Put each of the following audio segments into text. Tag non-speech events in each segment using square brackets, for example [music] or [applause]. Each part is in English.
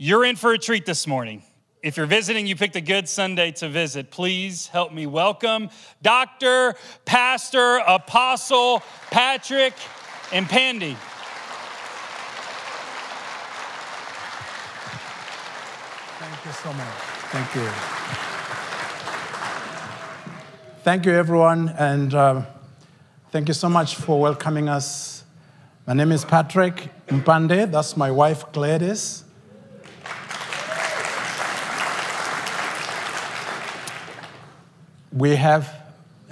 You're in for a treat this morning. If you're visiting, you picked a good Sunday to visit. Please help me welcome Dr., Pastor, Apostle Patrick Mpande. Thank you so much. Thank you. Thank you, everyone, and uh, thank you so much for welcoming us. My name is Patrick Mpande. That's my wife, Gladys. We have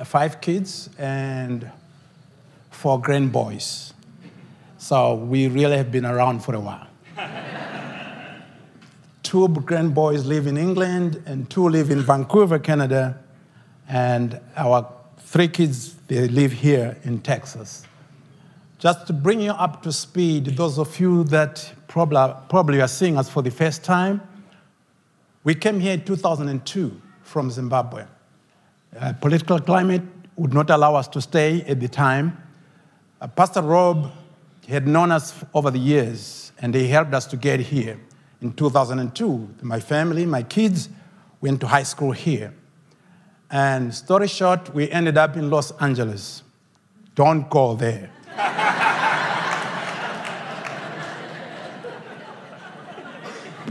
five kids and four grandboys. So we really have been around for a while. [laughs] two grandboys live in England and two live in Vancouver, Canada. And our three kids, they live here in Texas. Just to bring you up to speed, those of you that probably, probably are seeing us for the first time, we came here in 2002 from Zimbabwe. Uh, political climate would not allow us to stay at the time. Uh, Pastor Rob had known us over the years, and he helped us to get here. In 2002, my family, my kids, went to high school here. And story short, we ended up in Los Angeles. Don't go there.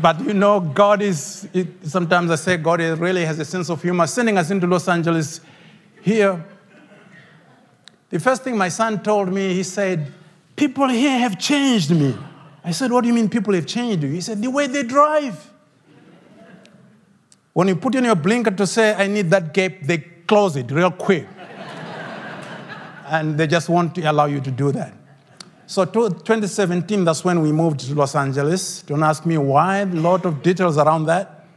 But you know, God is, it, sometimes I say God really has a sense of humor, sending us into Los Angeles here. The first thing my son told me, he said, People here have changed me. I said, What do you mean people have changed you? He said, The way they drive. When you put in your blinker to say, I need that gap, they close it real quick. [laughs] and they just won't allow you to do that. So 2017, that's when we moved to Los Angeles. Don't ask me why, a lot of details around that.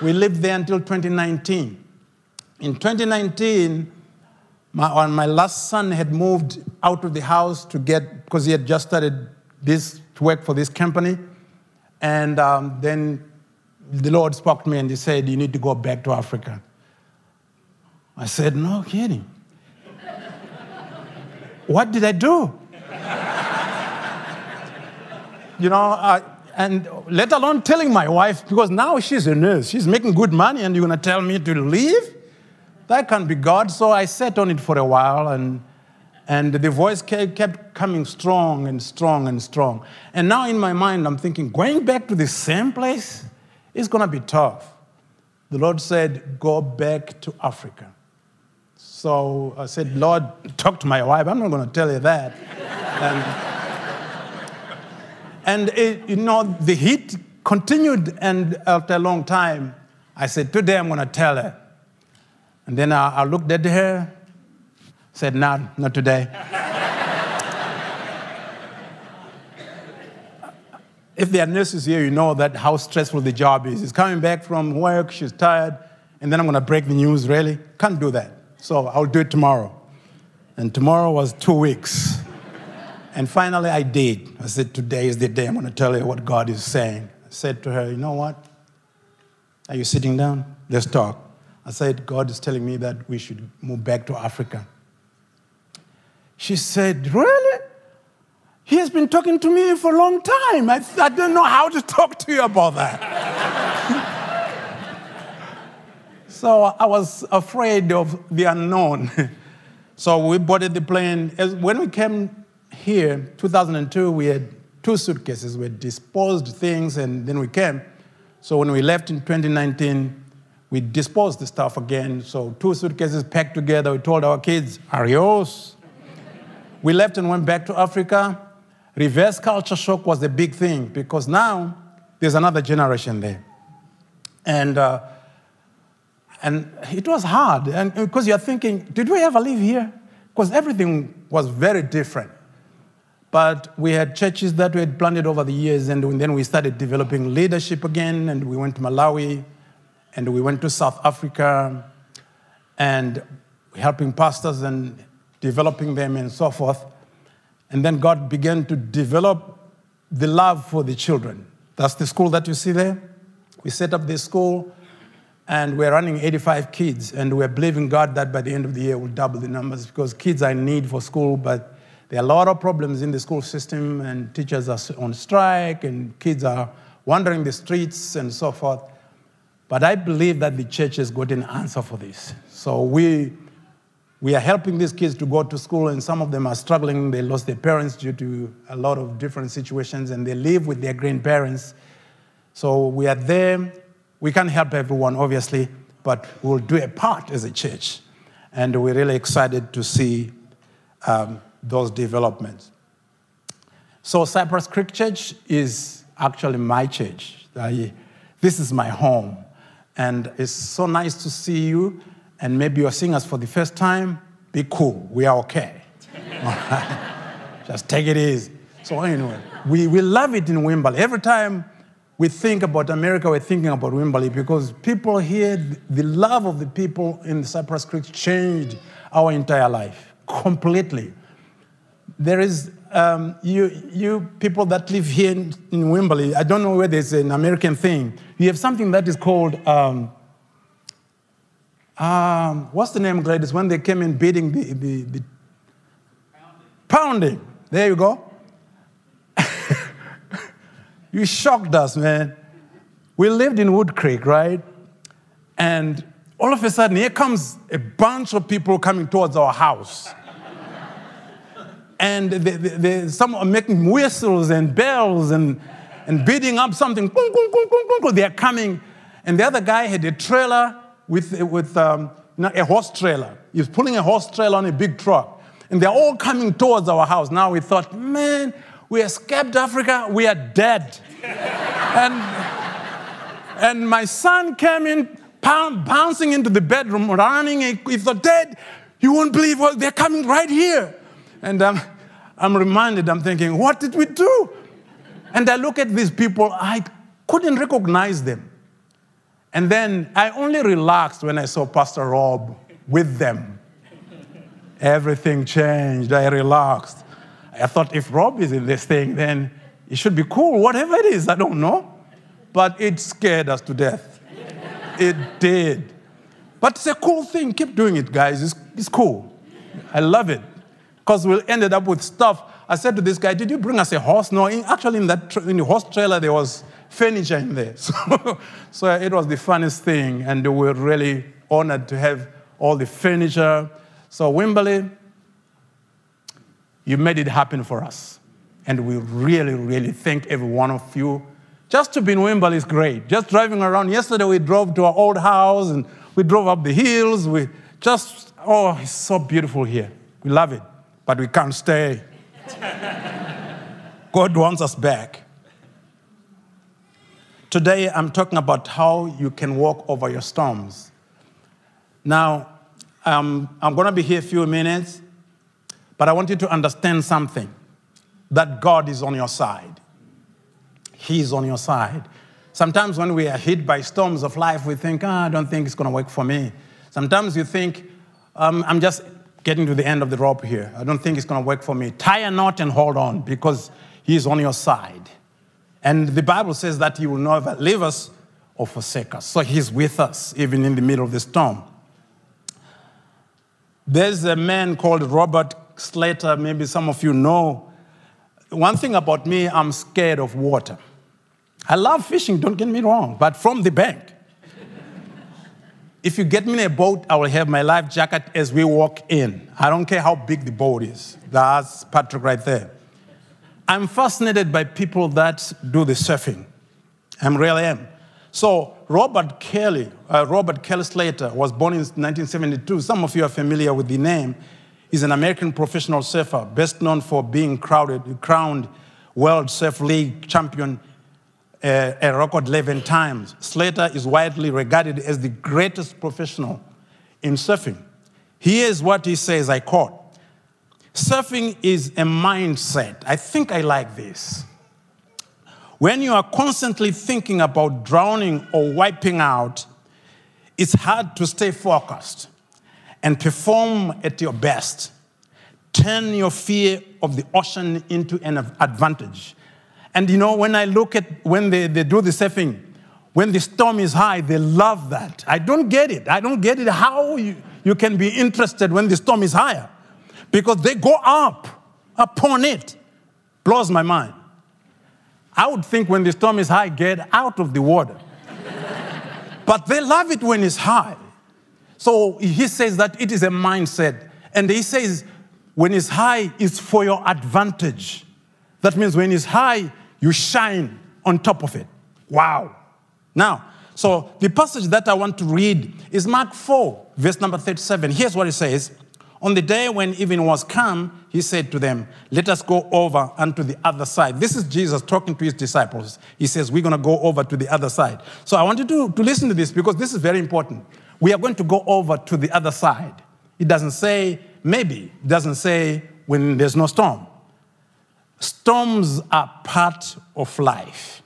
We lived there until 2019. In 2019, my, my last son had moved out of the house to get, because he had just started this, to work for this company. And um, then the Lord spoke to me and he said, You need to go back to Africa. I said, No kidding. [laughs] what did I do? You know, uh, and let alone telling my wife, because now she's a nurse, she's making good money, and you're going to tell me to leave? That can't be God. So I sat on it for a while, and, and the voice kept coming strong and strong and strong. And now in my mind, I'm thinking, going back to the same place is going to be tough. The Lord said, Go back to Africa. So I said, Lord, talk to my wife. I'm not going to tell you that. and, and it, you know, the heat continued, and after a long time, I said, Today I'm going to tell her. And then I, I looked at her, said, No, not today. if there are nurses here, you know that how stressful the job is. She's coming back from work, she's tired, and then I'm going to break the news, really? Can't do that. So I'll do it tomorrow. And tomorrow was two weeks. And finally, I did. I said, Today is the day I'm going to tell you what God is saying. I said to her, You know what? Are you sitting down? Let's talk. I said, God is telling me that we should move back to Africa. She said, Really? He has been talking to me for a long time. I, I don't know how to [laughs] talk to you about that. [laughs] so I was afraid of the unknown. [laughs] so we boarded the plane. When we came here, 2002, we had two suitcases. We disposed things and then we came. So when we left in 2019, we disposed the stuff again. So two suitcases packed together. We told our kids, adios. we left and went back to Africa. Reverse culture shock was a big thing because now there's another generation there. And, uh, and it was hard. And because you're thinking, did we ever live here? Because everything was very different. But we had churches that we had planted over the years, and then we started developing leadership again, and we went to Malawi, and we went to South Africa, and helping pastors and developing them and so forth. And then God began to develop the love for the children. That's the school that you see there. We set up this school, and we're running 85 kids, and we're believing God that by the end of the year we'll double the numbers because kids are in need for school, but there are a lot of problems in the school system, and teachers are on strike, and kids are wandering the streets and so forth. But I believe that the church has got an answer for this. So we, we are helping these kids to go to school, and some of them are struggling. They lost their parents due to a lot of different situations, and they live with their grandparents. So we are there. We can't help everyone, obviously, but we'll do a part as a church. And we're really excited to see um, those developments. So, Cypress Creek Church is actually my church. I, this is my home. And it's so nice to see you. And maybe you're seeing us for the first time. Be cool. We are okay. [laughs] Just take it easy. So, anyway, we, we love it in Wimberley. Every time we think about America, we're thinking about Wimberley because people here, the love of the people in Cypress Creek changed our entire life completely. There is, um, you, you people that live here in, in Wimberley, I don't know whether it's an American thing. You have something that is called, um, um, what's the name, Gladys, when they came in beating the, the, the pounding. pounding. There you go. [laughs] You shocked us, man. We lived in Wood Creek, right? And all of a sudden, here comes a bunch of people coming towards our house. And they, they, they, some are making whistles and bells and, and beating up something. They're coming. And the other guy had a trailer with, with um, a horse trailer. He was pulling a horse trailer on a big truck. And they're all coming towards our house. Now we thought, man, we escaped Africa, we are dead. [laughs] and, and my son came in, bouncing into the bedroom, running. He thought, Dad, you won't believe what they're coming right here. And um, I'm reminded, I'm thinking, what did we do? And I look at these people, I couldn't recognize them. And then I only relaxed when I saw Pastor Rob with them. Everything changed. I relaxed. I thought if Rob is in this thing, then it should be cool, whatever it is, I don't know. But it scared us to death. it did. But it's a cool thing. Keep doing it, guys. It's, it's cool. I love it. Because we ended up with stuff. I said to this guy, Did you bring us a horse? No, in, actually, in, that in the horse trailer, there was furniture in there. [laughs] So, so it was the funniest thing. And we were really honored to have all the furniture. So, Wimberley, you made it happen for us. And we really, really thank every one of you. Just to be in Wimberley is great. Just driving around. Yesterday we drove to our old house and we drove up the hills. We just, oh, it's so beautiful here. We love it, but we can't stay. God wants us back. Today I'm talking about how you can walk over your storms. Now, um, I'm going to be here a few minutes. But I want you to understand something that God is on your side. He is on your side. Sometimes when we are hit by storms of life, we think, oh, I don't think it's going to work for me. Sometimes you think, um, I'm just getting to the end of the rope here. I don't think it's going to work for me. Tie a knot and hold on because He is on your side. And the Bible says that He will never leave us or forsake us. So He's with us even in the middle of the storm. There's a man called Robert Slater, maybe some of you know. One thing about me, I'm scared of water. I love fishing, don't get me wrong, but from the bank. If you get me in a boat, I will have my life jacket as we walk in. I don't care how big the boat is. That's Patrick right there. I'm fascinated by people that do the surfing. I really am. So Robert Kelly, uh, Robert Kelly Slater was born in 1972. Some of you are familiar with the name. He's an American professional surfer, best known for being crowded, crowned World Surf League champion uh, a record 11 times. Slater is widely regarded as the greatest professional in surfing. Here's what he says I quote Surfing is a mindset. I think I like this. When you are constantly thinking about drowning or wiping out, it's hard to stay focused and perform at your best. Turn your fear of the ocean into an advantage. And you know, when I look at when they, they do the surfing, when the storm is high, they love that. I don't get it. I don't get it how you, you can be interested when the storm is higher. Because they go up upon it. Blows my mind. I would think when the storm is high, get out of the water. [laughs] but they love it when it's high. So he says that it is a mindset. And he says when it's high, it's for your advantage. That means when it's high, you shine on top of it. Wow. Now, so the passage that I want to read is Mark 4, verse number 37. Here's what it says On the day when evening was come, he said to them, Let us go over unto the other side. This is Jesus talking to his disciples. He says, We're going to go over to the other side. So I want you to, to listen to this because this is very important. We are going to go over to the other side. It doesn't say maybe, it doesn't say when there's no storm. Storms are part of life.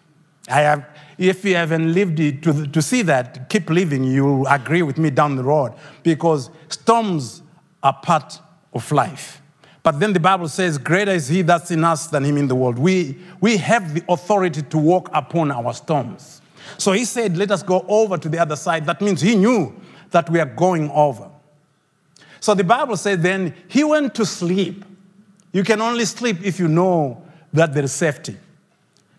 I have, if you haven't lived it, to, to see that, keep living, you'll agree with me down the road because storms are part of life. But then the Bible says, Greater is he that's in us than him in the world. We, we have the authority to walk upon our storms. So he said, Let us go over to the other side. That means he knew that we are going over. So the Bible says, Then he went to sleep. You can only sleep if you know that there is safety.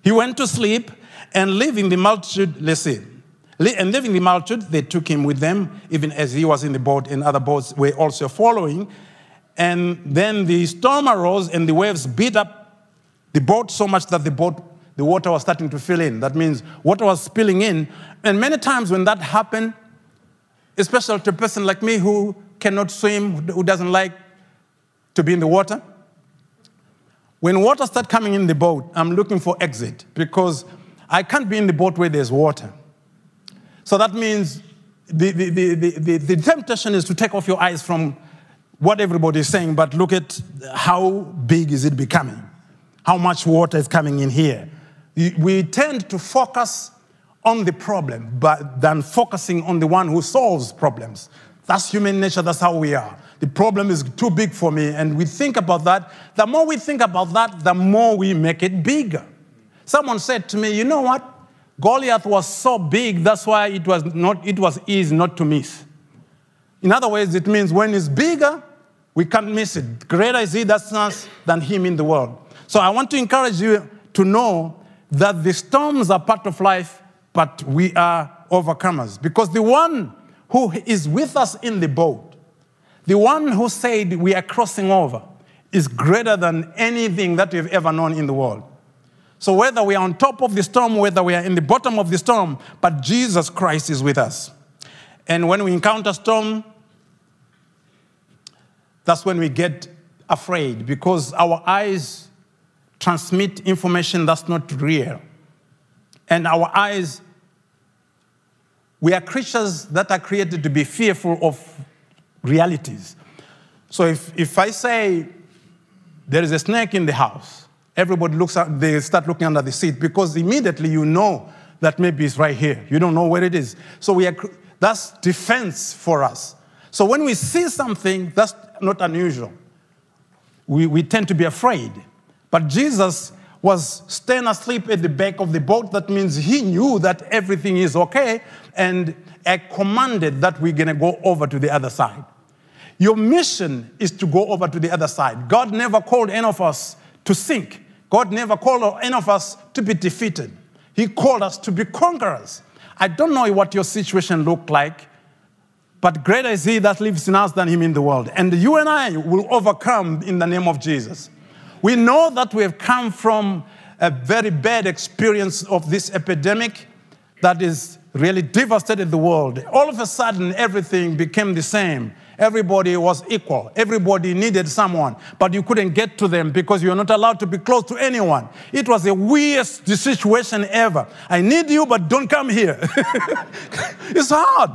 He went to sleep and leaving the multitude, let's and leaving the multitude, they took him with them, even as he was in the boat, and other boats were also following. And then the storm arose, and the waves beat up the boat so much that the boat, the water was starting to fill in. That means water was spilling in. And many times when that happened, especially to a person like me who cannot swim, who doesn't like to be in the water, when water starts coming in the boat, I'm looking for exit because I can't be in the boat where there's water. So that means the, the, the, the, the temptation is to take off your eyes from what everybody is saying, but look at how big is it becoming? How much water is coming in here? We tend to focus on the problem but than focusing on the one who solves problems. That's human nature, that's how we are. The problem is too big for me, and we think about that. The more we think about that, the more we make it bigger. Someone said to me, You know what? Goliath was so big, that's why it was, not, it was easy not to miss. In other words, it means when it's bigger, we can't miss it. Greater is he that's us than him in the world. So I want to encourage you to know that the storms are part of life, but we are overcomers. Because the one who is with us in the boat, the one who said we are crossing over, is greater than anything that we've ever known in the world. So whether we are on top of the storm, whether we are in the bottom of the storm, but Jesus Christ is with us. And when we encounter storm, that's when we get afraid because our eyes transmit information that's not real. And our eyes, we are creatures that are created to be fearful of realities. So if, if I say there is a snake in the house, everybody looks at, they start looking under the seat because immediately you know that maybe it's right here. You don't know where it is. So we are, that's defense for us. So when we see something, that's not unusual. We, we tend to be afraid. But Jesus was staying asleep at the back of the boat. That means he knew that everything is okay. And I commanded that we're going to go over to the other side. Your mission is to go over to the other side. God never called any of us to sink. God never called any of us to be defeated. He called us to be conquerors. I don't know what your situation looked like, but greater is He that lives in us than Him in the world. And you and I will overcome in the name of Jesus. We know that we have come from a very bad experience of this epidemic that is really devastated the world. All of a sudden, everything became the same. Everybody was equal. Everybody needed someone, but you couldn't get to them because you're not allowed to be close to anyone. It was the weirdest situation ever. I need you, but don't come here. [laughs] it's hard.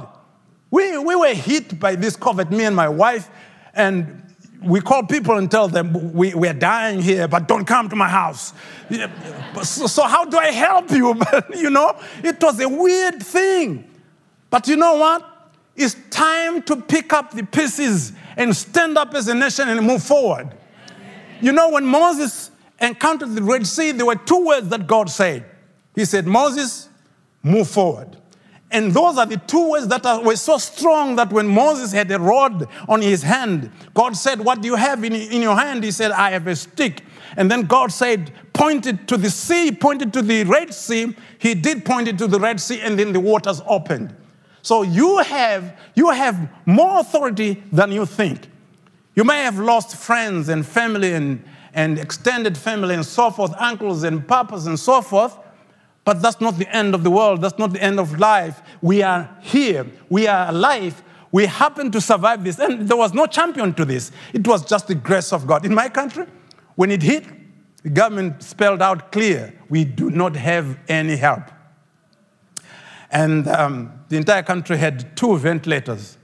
We, we were hit by this COVID, me and my wife, and we call people and tell them we, we're dying here, but don't come to my house. So, so how do I help you? [laughs] you know, it was a weird thing. But you know what? It's time to pick up the pieces and stand up as a nation and move forward. You know, when Moses encountered the Red Sea, there were two words that God said. He said, Moses, move forward. And those are the two words that are, were so strong that when Moses had a rod on his hand, God said, What do you have in, in your hand? He said, I have a stick. And then God said, pointed to the sea, pointed to the Red Sea. He did point it to the Red Sea, and then the waters opened. So you have, you have more authority than you think. You may have lost friends and family and, and extended family and so forth, uncles and papas and so forth, but that's not the end of the world. That's not the end of life. We are here. We are alive. We happen to survive this. And there was no champion to this. It was just the grace of God. In my country, when it hit, the government spelled out clear we do not have any help. And um, the entire country had two ventilators.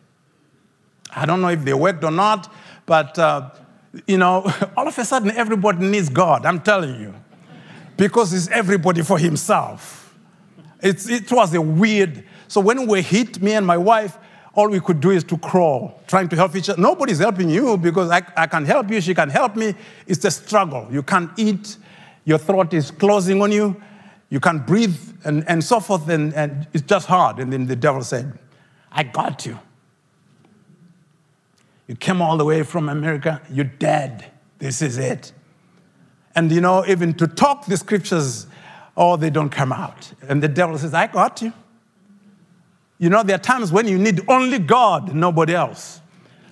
I don't know if they worked or not, but uh, you know, [laughs] all of a sudden everybody needs God, I'm telling you, because it's everybody for himself. It's, it was a weird. So when we hit, me and my wife, all we could do is to crawl, trying to help each other. Nobody's helping you because I, I can help you, she can help me. It's a struggle. You can't eat, your throat is closing on you, you can't breathe, and, and so forth, and, and it's just hard. And then the devil said, I got you. You came all the way from America, you're dead. This is it. And you know, even to talk the scriptures, oh, they don't come out. And the devil says, I got you. You know, there are times when you need only God, nobody else.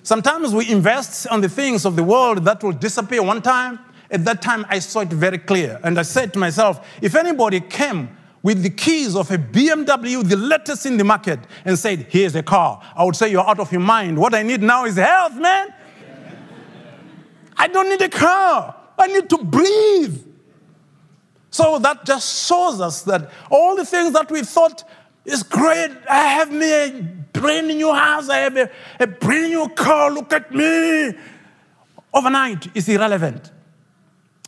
Sometimes we invest on the things of the world that will disappear one time. At that time, I saw it very clear. And I said to myself, if anybody came with the keys of a BMW, the latest in the market, and said, Here's a car, I would say, You're out of your mind. What I need now is health, man. I don't need a car, I need to breathe. So that just shows us that all the things that we thought is great. I have me a brand new house, I have a, a brand new car, look at me. Overnight is irrelevant.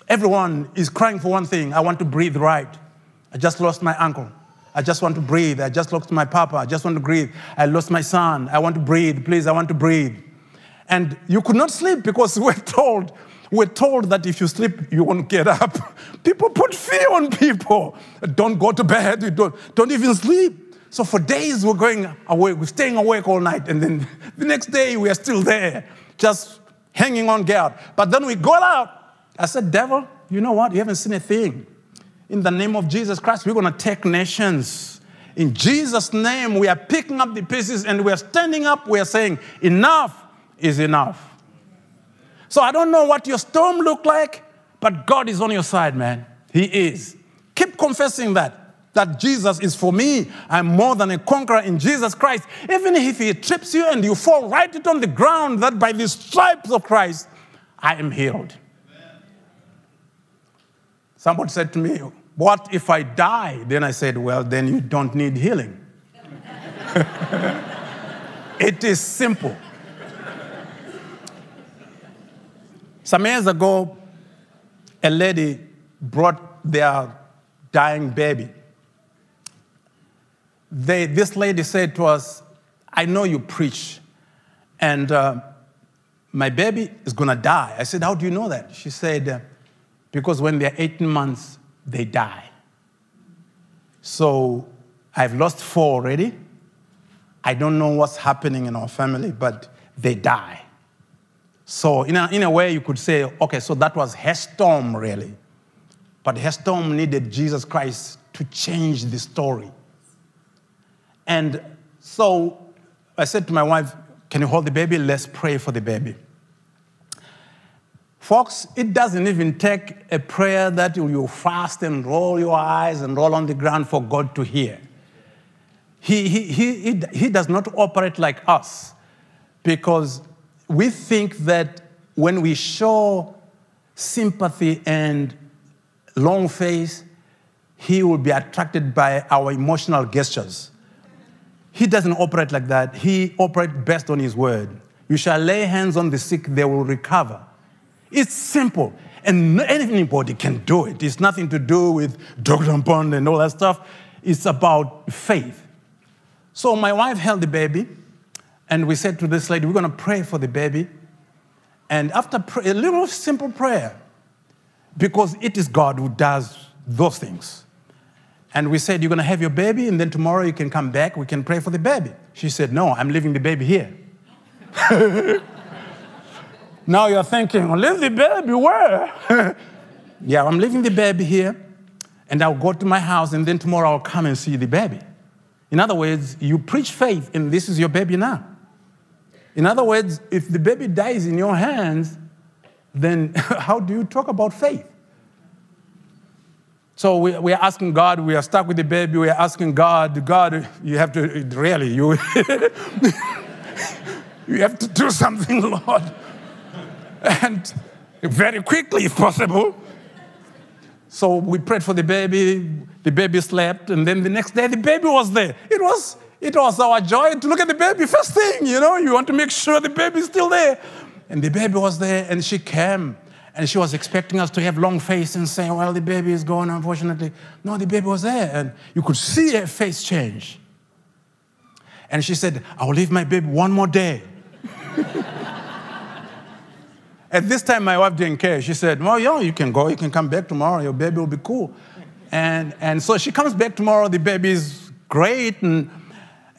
Everyone is crying for one thing I want to breathe right. I just lost my uncle. I just want to breathe. I just lost my papa. I just want to breathe. I lost my son. I want to breathe. Please, I want to breathe. And you could not sleep because [laughs] we're told, we're told that if you sleep, you won't get up. [laughs] People put fear on people. Don't go to bed. You don't, don't even sleep. So for days we're going awake, we're staying awake all night, and then [laughs] the next day we are still there, just hanging on God. But then we go out. I said, Devil, you know what? You haven't seen a thing. In the name of Jesus Christ, we're going to take nations. In Jesus' name, we are picking up the pieces and we are standing up. We are saying, enough is enough. So I don't know what your storm looked like, but God is on your side, man. He is. Keep confessing that. That Jesus is for me. I'm more than a conqueror in Jesus Christ. Even if He trips you and you fall right on the ground, that by the stripes of Christ, I am healed. Somebody said to me, What if I die? Then I said, Well, then you don't need healing. [laughs] it is simple. Some years ago, a lady brought their dying baby. They, this lady said to us, I know you preach, and uh, my baby is gonna die. I said, How do you know that? She said, because when they're 18 months, they die. So I've lost four already. I don't know what's happening in our family, but they die. So, in a, in a way, you could say, okay, so that was her storm, really. But her storm needed Jesus Christ to change the story. And so I said to my wife, Can you hold the baby? Let's pray for the baby. Folks, it doesn't even take a prayer that you fast and roll your eyes and roll on the ground for God to hear. He, he, he, he, does not operate like us because we think that when we show sympathy and long face, he will be attracted by our emotional gestures. He doesn't operate like that. He operates best on his word. You shall lay hands on the sick, they will recover. It's simple. And anybody can do it. It's nothing to do with Dr. Bond and all that stuff. It's about faith. So my wife held the baby, and we said to this lady, We're going to pray for the baby. And after a little simple prayer, because it is God who does those things. And we said, You're going to have your baby, and then tomorrow you can come back. We can pray for the baby. She said, No, I'm leaving the baby here. [laughs] now you're thinking, Leave the baby where? [laughs] yeah, I'm leaving the baby here, and I'll go to my house, and then tomorrow I'll come and see the baby. In other words, you preach faith, and this is your baby now. In other words, if the baby dies in your hands, then [laughs] how do you talk about faith? So we, we are asking God, we are stuck with the baby, we are asking God, God, you have to, really, you, [laughs] you have to do something, Lord. And very quickly, if possible. So we prayed for the baby, the baby slept, and then the next day the baby was there. It was, it was our joy to look at the baby first thing, you know, you want to make sure the baby is still there. And the baby was there, and she came and she was expecting us to have long face and say, well, the baby is gone, unfortunately. No, the baby was there. And you could see her face change. And she said, I'll leave my baby one more day. [laughs] At this time, my wife didn't care. She said, Well, yeah, you can go. You can come back tomorrow. Your baby will be cool. And, and so she comes back tomorrow. The baby is great. And,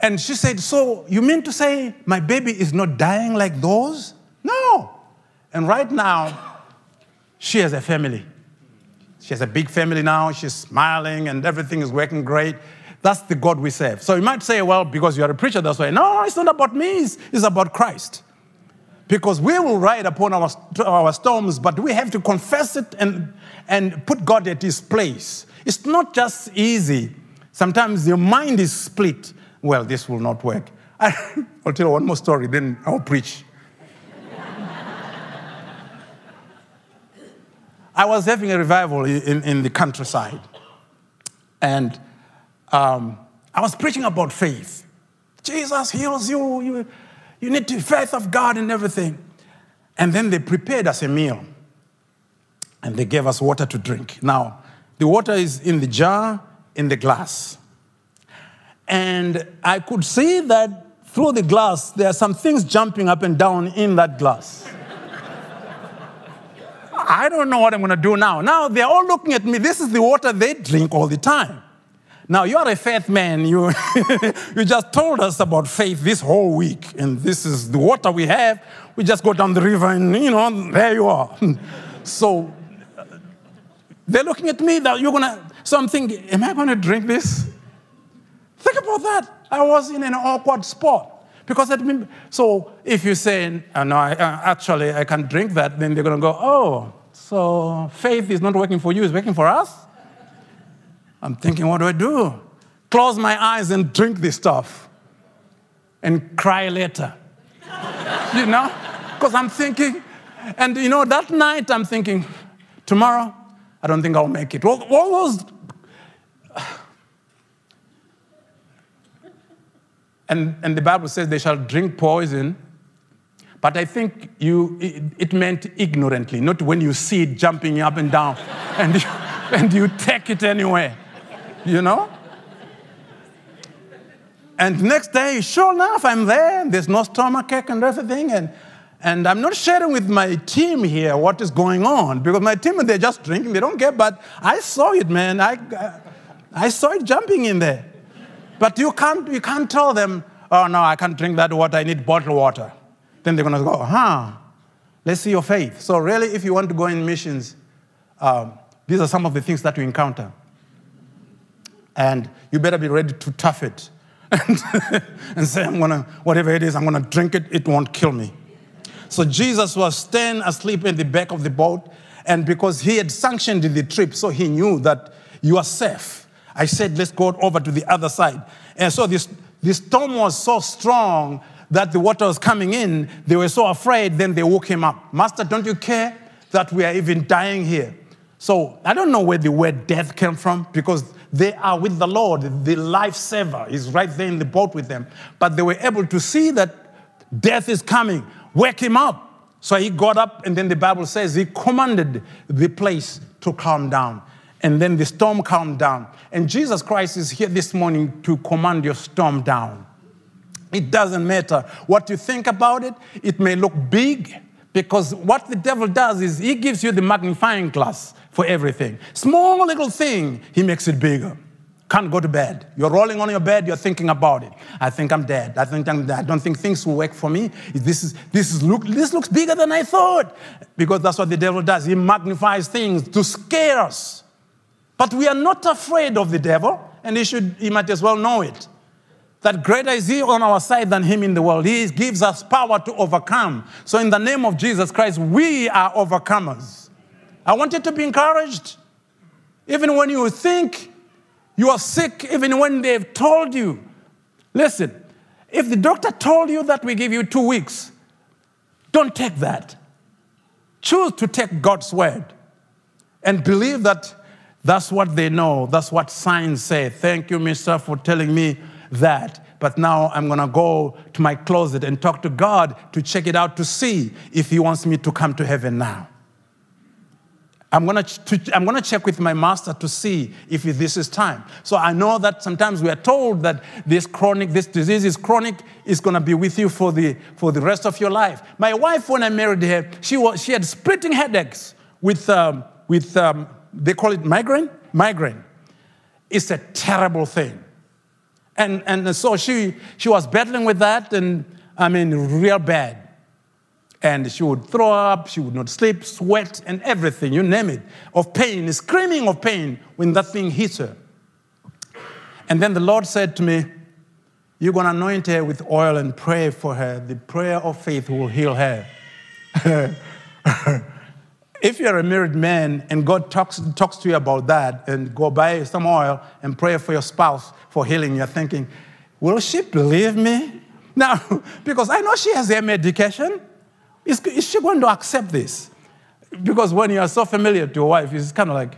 and she said, So you mean to say my baby is not dying like those? No. And right now, she has a family. She has a big family now. She's smiling and everything is working great. That's the God we serve. So you might say, well, because you're a preacher, that's why. No, it's not about me, it's, it's about Christ. Because we will ride upon our, our storms, but we have to confess it and, and put God at his place. It's not just easy. Sometimes your mind is split. Well, this will not work. [laughs] I'll tell you one more story, then I'll preach. I was having a revival in, in the countryside. And um, I was preaching about faith. Jesus heals you. you. You need the faith of God and everything. And then they prepared us a meal. And they gave us water to drink. Now, the water is in the jar, in the glass. And I could see that through the glass, there are some things jumping up and down in that glass. [laughs] I don't know what I'm going to do now. Now they're all looking at me. This is the water they drink all the time. Now you are a faith man. You, [laughs] you just told us about faith this whole week, and this is the water we have. We just go down the river, and you know, there you are. [laughs] so they're looking at me that you're gonna. So I'm thinking, am I gonna drink this? Think about that. I was in an awkward spot. Because that means, so if you say, oh, no, I, uh, actually, I can drink that, then they're going to go, oh, so faith is not working for you, it's working for us? I'm thinking, what do I do? Close my eyes and drink this stuff and cry later. you know? Because I'm thinking, and you know, that night I'm thinking, tomorrow, I don't think I'll make it. What, what was. And, and the Bible says they shall drink poison but I think you, it, meant ignorantly, not when you see it jumping up and down and, you, [laughs] and you take it anyway, you know? And next day, sure enough, I'm there. There's no stomachache and everything. And, and I'm not sharing with my team here what is going on because my team, they're just drinking. They don't care. But I saw it, man. I, I saw it jumping in there. But you can't, you can't tell them, oh, no, I can't drink that water. I need bottled water then they're going to go, huh, let's see your faith. So, really, if you want to go in missions, um, these are some of the things that you encounter. And you better be ready to tough it [laughs] and say, I'm to, whatever it is, I'm to drink it, it won't kill me. So, Jesus was staying asleep in the back of the boat, and because he had sanctioned the trip, so he knew that you are safe. I said, let's go over to the other side. And so this, this storm was so strong that the water was coming in, they were so afraid, then they woke him up. Master, don't you care that we are even dying here? So I don't know where the word death came from because they are with the Lord. The lifesaver is right there in the boat with them. But they were able to see that death is coming. Wake him up. So he got up, and then the Bible says he commanded the place to calm down. And then the storm calmed down. And Jesus Christ is here this morning to command your storm down. It doesn't matter what you think about it. It may look big because what the devil does is he gives you the magnifying glass for everything. Small little thing, he makes it bigger. can't go to bed. You're rolling on your bed, you're thinking about it. I think I'm dead. I think I'm dead. I don't think things will work for me. This, is, this, is look, this looks bigger than I thought. Because that's what the devil does. He magnifies things to scare us. But we are not afraid of the devil, and he, should, he might as well know it. That greater is he on our side than him in the world. He gives us power to overcome. So, in the name of Jesus Christ, we are overcomers. I want you to be encouraged. Even when you think you are sick even when they've told you. Listen, if the doctor told you that we give you two weeks, don't take that. Choose to take God's word and believe that that's what they know. That's what signs say. Thank you, mister, for telling me that. But now I'm going to go to my closet and talk to God to check it out to see if He wants me to come to heaven now. I'm gonna, I'm gonna check with my master to see if this is time. So I know that sometimes we are told that this chronic, this disease is chronic, is gonna be with you for the, for the rest of your life. My wife, when I married her, she, was, she had splitting headaches with, um, with um, they call it migraine? Migraine. It's a terrible thing. And, and so she, she was battling with that, and I mean, real bad. And she would throw up, she would not sleep, sweat, and everything, you name it, of pain, screaming of pain when that thing hits her. And then the Lord said to me, You're going to anoint her with oil and pray for her. The prayer of faith will heal her. [laughs] if you're a married man and God talks, talks to you about that and go buy some oil and pray for your spouse for healing, you're thinking, Will she believe me? Now, [laughs] because I know she has her medication. Is, is she going to accept this? Because when you are so familiar to your wife, it's kind of like,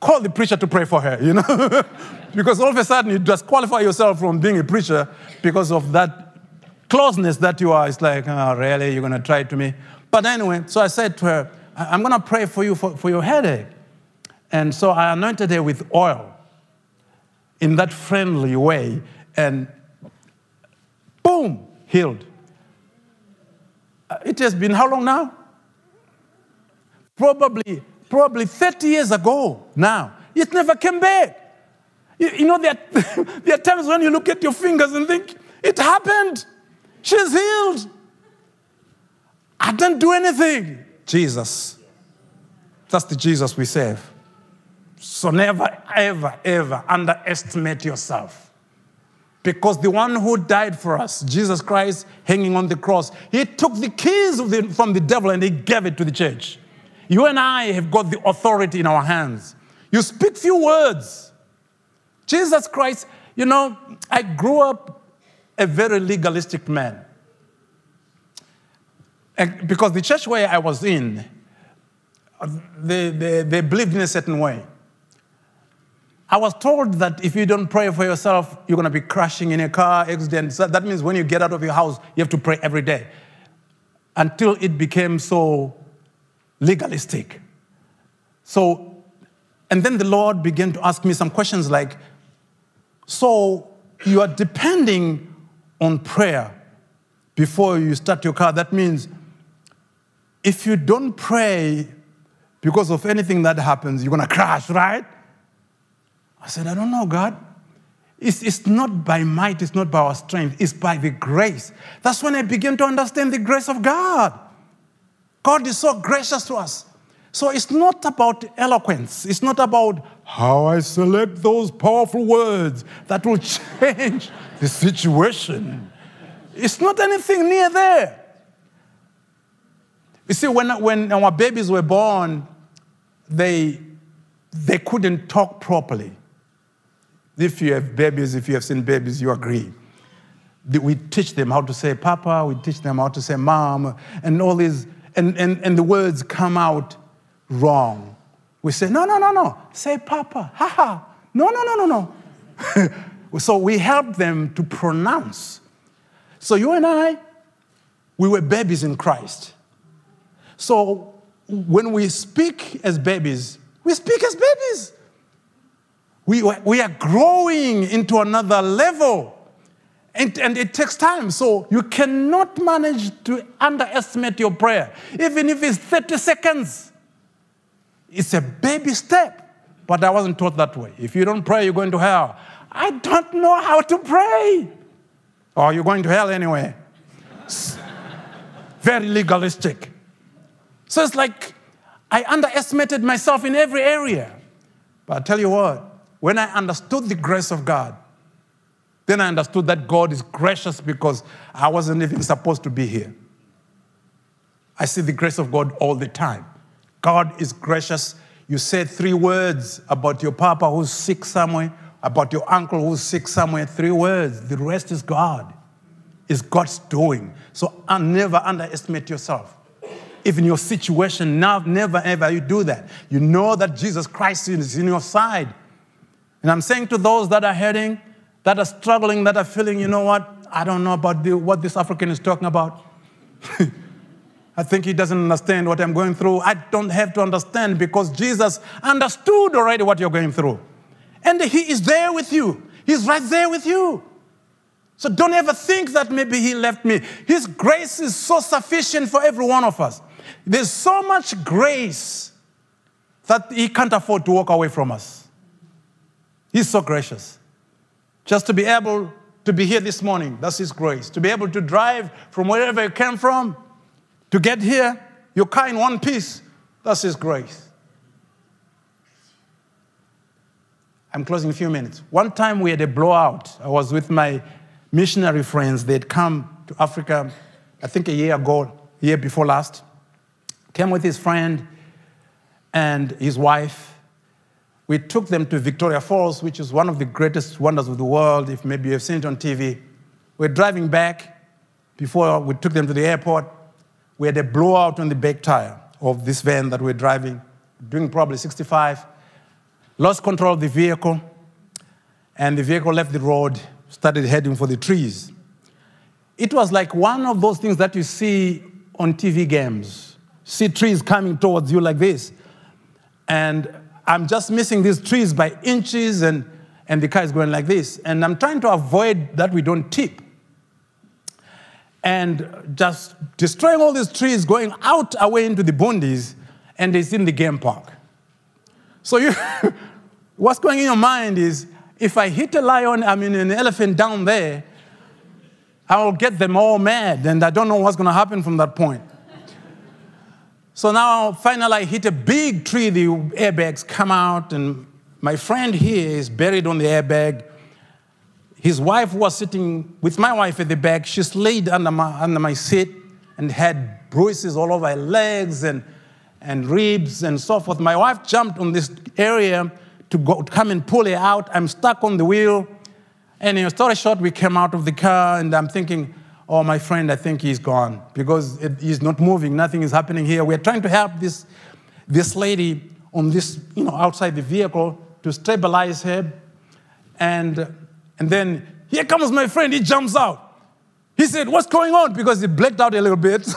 call the preacher to pray for her, you know? [laughs] because all of a sudden you disqualify yourself from being a preacher because of that closeness that you are. It's like, oh, really? You're going to try to me? But anyway, so I said to her, I'm going to pray for you for, for your headache. And so I anointed her with oil in that friendly way, and boom, healed. Uh, it has been how long now? Probably, probably 30 years ago now. It never came back. You, you know, there [laughs] there are times when you look at your fingers and think, it happened. She's healed. I didn't do anything. Jesus. That's the Jesus we serve. So never, ever, ever underestimate yourself. Because the one who died for us, Jesus Christ, hanging on the cross, he took the keys the, from the devil and he gave it to the church. You and I have got the authority in our hands. You speak few words. Jesus Christ, you know, I grew up a very legalistic man. And because the church where I was in, uh, they, they, they believed in a certain way. I was told that if you don't pray for yourself, you're going to be crashing in a car accident. So that means when you get out of your house, you have to pray every day. Until it became so legalistic. So, and then the Lord began to ask me some questions like, so you are depending on prayer before you start your car. That means if you don't pray because of anything that happens, you're going to crash, right? I said, I don't know, God. It's, it's not by might, it's not by our strength, it's by the grace. That's when I began to understand the grace of God. God is so gracious to us. So it's not about eloquence, it's not about how I select those powerful words that will [laughs] change the situation. It's not anything near there. You see, when, when our babies were born, they, they couldn't talk properly. If you have babies, if you have seen babies, you agree. We teach them how to say papa, we teach them how to say mom, and all these, and, and, and the words come out wrong. We say, no, no, no, no, say papa, ha ha. No, no, no, no, no. [laughs] so we help them to pronounce. So you and I, we were babies in Christ. So when we speak as babies, we speak as babies. We, we are growing into another level. And, and it takes time. So you cannot manage to underestimate your prayer. Even if it's 30 seconds, it's a baby step. But I wasn't taught that way. If you don't pray, you're going to hell. I don't know how to pray. Or you're going to hell anyway. Very legalistic. So it's like I underestimated myself in every area. But I tell you what, when I understood the grace of God, then I understood that God is gracious because I wasn't even supposed to be here. I see the grace of God all the time. God is gracious. You said three words about your papa who's sick somewhere, about your uncle who's sick somewhere, three words. The rest is God. It's God's doing. So never underestimate yourself. Even your situation, now, never ever you do that. You know that Jesus Christ is in your side. And I'm saying to those that are hurting, that are struggling, that are feeling, you know what? I don't know about the, what this African is talking about. [laughs] I think he doesn't understand what I'm going through. I don't have to understand because Jesus understood already what you're going through. And he is there with you. He's right there with you. So don't ever think that maybe he left me. His grace is so sufficient for every one of us. There's so much grace that he can't afford to walk away from us. He's so gracious. Just to be able to be here this morning, that's his grace. To be able to drive from wherever you came from, to get here, your car in one piece, that's His grace. I'm closing in a few minutes. One time we had a blowout. I was with my missionary friends. They'd come to Africa, I think a year ago, year before last. Came with his friend and his wife. We took them to Victoria Falls, which is one of the greatest wonders of the world, if maybe you've seen it on TV. We're driving back before we took them to the airport we had a blowout on the back tire of this van that we're driving, doing probably 65. Lost control of the vehicle, and the vehicle left the road, started heading for the trees. It was like one of those things that you see on TV games. See trees coming towards you like this. And I'm just missing these trees by inches, and, and the car is going like this. And I'm trying to avoid that we don't tip and just destroying all these trees, going out away into the bundies, and it's in the game park. So you, [laughs] what's going in your mind is, if I hit a lion, I mean an elephant down there, I will get them all mad, and I don't know what's going to happen from that point. So now, finally, I hit a big tree. The airbags come out, and my friend here is buried on the airbag. His wife was sitting with my wife at the back. She's laid under my, under my seat and had bruises all over her legs and, and ribs and so forth. My wife jumped on this area to, go, to come and pull her out. I'm stuck on the wheel. And in a story short, we came out of the car, and I'm thinking, oh, my friend, I think he's gone because it, he's not moving. Nothing is happening here. We're trying to help this, this lady on this, you know, outside the vehicle to stabilize her. And and then here comes my friend, he jumps out. He said, What's going on? Because he blacked out a little bit. [laughs]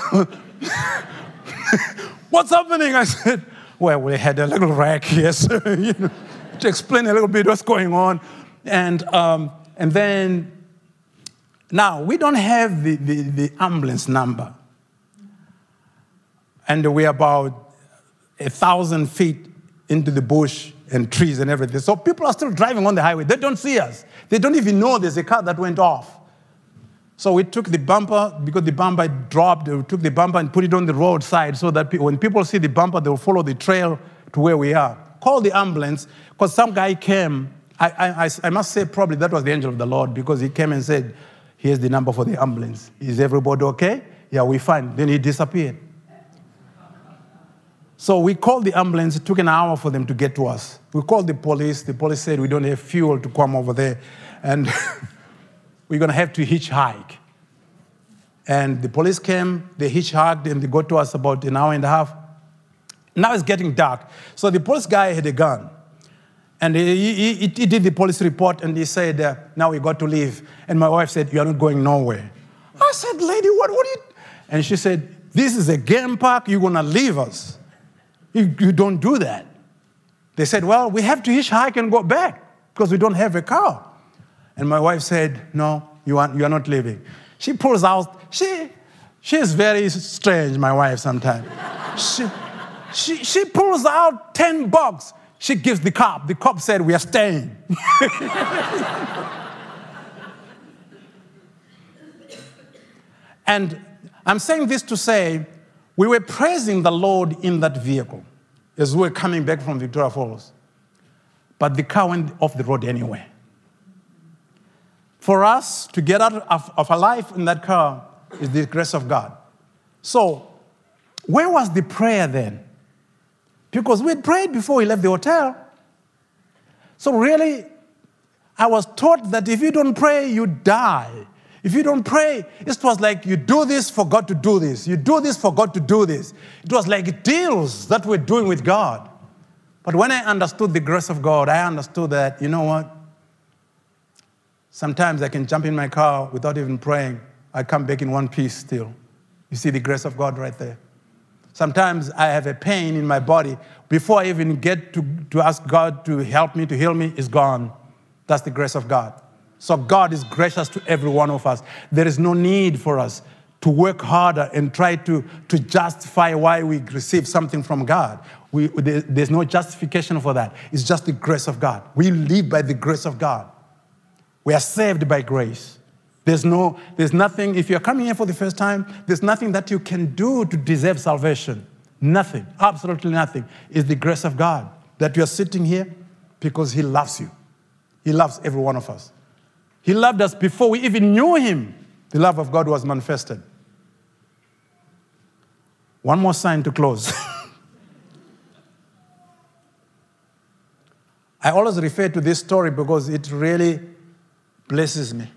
What's happening? I said, Well, we had a little wreck so, [laughs] [laughs] you know, to explain a little bit what's going on. And, um, and then, now, we don't have the, the, the ambulance number. And we're about a thousand feet into the bush and trees and everything. So people are still driving on the highway. They don't see us. They don't even know there's a car that went off. So we took the bumper, because the bumper dropped, we took the bumper and put it on the roadside so that when people see the bumper, they'll follow the trail to where we are. Call the ambulance, because some guy came. I, I, I must say, probably that was the angel of the Lord, because he came and said, Here's the number for the ambulance. Is everybody okay? Yeah, we fine. Then he disappeared. So we called the ambulance. It took an hour for them to get to us. We called the police. The police said we don't have fuel to come over there, and [laughs] we're going to have to hitchhike. And the police came, they hitchhiked, and they got to us about an hour and a half. Now it's getting dark. So the police guy had a gun. And he, he, he did the police report, and he said, uh, Now we got to leave. And my wife said, You are not going nowhere. I said, Lady, what, are you? And she said, This is a game park. You're going to leave us. You, you don't do that. They said, Well, we have to hitchhike and go back because we don't have a car. And my wife said, No, you are, you are not leaving. She pulls out, she, she is very strange, my wife, sometimes. she, she, she pulls out 10 bucks. She gives the cop. The cop said, We are staying. and I'm saying this to say, we were praising the Lord in that vehicle as we were coming back from Victoria Falls. But the car went off the road anyway. For us to get out of, of our life in that car is the grace of God. So, where was the prayer then? Because we had prayed before we left the hotel. So, really, I was taught that if you don't pray, you die. If you don't pray, it was like you do this for God to do this. You do this for God to do this. It was like deals that we're doing with God. But when I understood the grace of God, I understood that, you know what? Sometimes I can jump in my car without even praying. I come back in one piece still. You see the grace of God right there. Sometimes I have a pain in my body. Before I even get to, to ask God to help me, to heal me, it's gone. That's the grace of God. So God is gracious to every one of us. There is no need for us to work harder and try to, to justify why we receive something from God. We, there's no justification for that. It's just the grace of God. We live by the grace of God. We are saved by grace. There's, no, there's nothing, if you're coming here for the first time, there's nothing that you can do to deserve salvation. Nothing, absolutely nothing. It's the grace of God that you're sitting here because He loves you. He loves every one of us. He loved us before we even knew him. The love of God was manifested. One more sign to close. [laughs] I always refer to this story because it really blesses me.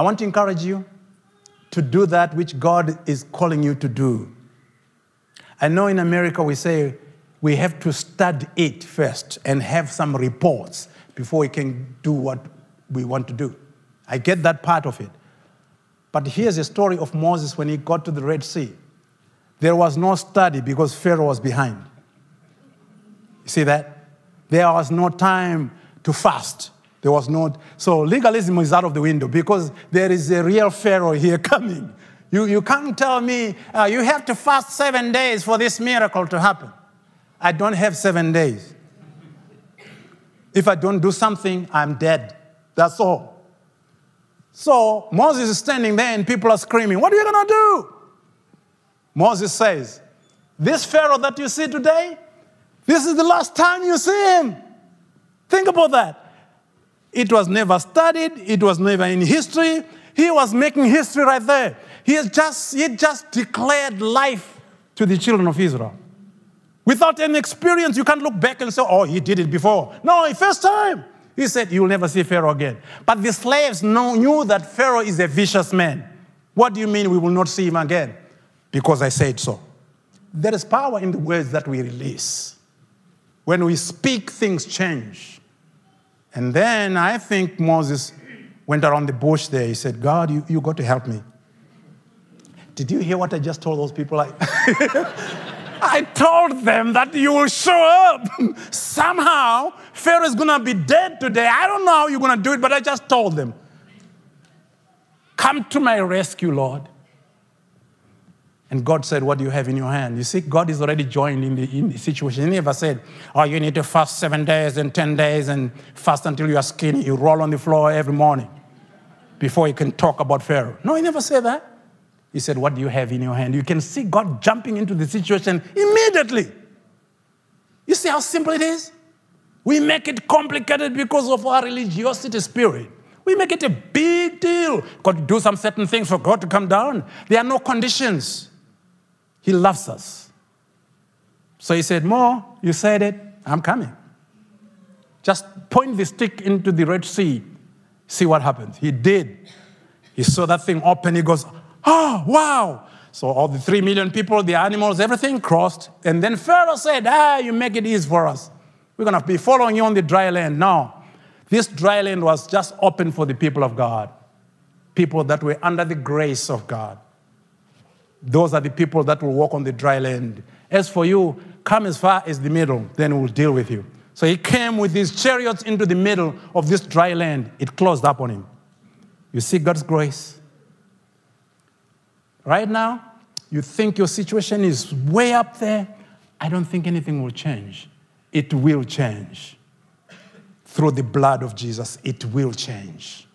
I want to encourage you to do that which God is calling you to do. I know in America we say we have to study it first and have some reports before we can do what we want to do. I get that part of it. But here's a story of Moses when he got to the Red Sea. There was no study because Pharaoh was behind. You see that? There was no time to fast. There was no. So legalism is out of the window because there is a real Pharaoh here [laughs] coming. You, you can't tell me uh, you have to fast seven days for this miracle to happen. I don't have seven days. If I don't do something, I'm dead. That's all. So Moses is standing there and people are screaming, What are you going to do? Moses says, This Pharaoh that you see today, this is the last time you see him. Think about that. It was never studied, it was never in history. He was making history right there. He just, he just declared life to the children of Israel. Without any experience, you can't look back and say, oh, he did it before. No, first time. He said, you will never see Pharaoh again. But the slaves know, knew that Pharaoh is a vicious man. What do you mean we will not see him again? Because I said so. There is power in the words that we release. When we speak, things change. And then I think Moses went around the bush there. He said, God, you, you got to help me. Did you hear what I just told those people? I, [laughs] I told them that you will show up. [laughs] Somehow, Pharaoh is going to be dead today. I don't know how you're going to do it, but I just told them. Come to my rescue, Lord. And God said, What do you have in your hand? You see, God is already joined in the, in the situation. He never said, Oh, you need to fast seven days and 10 days and fast until you are skinny. You roll on the floor every morning before you can talk about Pharaoh. No, he never said that. He said, What do you have in your hand? You can see God jumping into the situation immediately. You see how simple it is? We make it complicated because of our religiosity spirit. We make it a big deal. Got to do some certain things for God to come down. There are no conditions. He loves us. So he said, More, you said it, I'm coming. Just point the stick into the Red Sea, see what happens. He did. He saw that thing open. He goes, Oh, wow. So all the three million people, the animals, everything crossed. And then Pharaoh said, Ah, you make it easy for us. We're going to be following you on the dry land. Now, this dry land was just open for the people of God, people that were under the grace of God. Those are the people that will walk on the dry land. As for you, come as far as the middle, then we'll deal with you. So he came with his chariots into the middle of this dry land. It closed up on him. You see God's grace. Right now, you think your situation is way up there. I don't think anything will change. It will change. Through the blood of Jesus, it will change.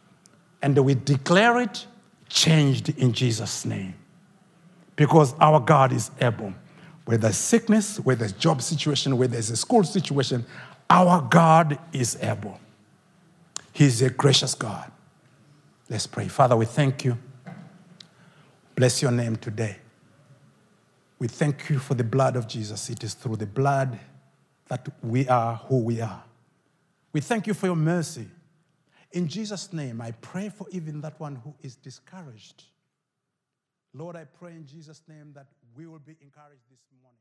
And we declare it changed in Jesus' name. Because our God is able. Whether there's sickness, whether there's job situation, whether there's a school situation, our God is able. He's a gracious God. Let's pray. Father, we thank you. Bless your name today. We thank you for the blood of Jesus. It is through the blood that we are who we are. We thank you for your mercy. In Jesus' name, I pray for even that one who is discouraged. Lord, I pray in Jesus' name that we will be encouraged this morning.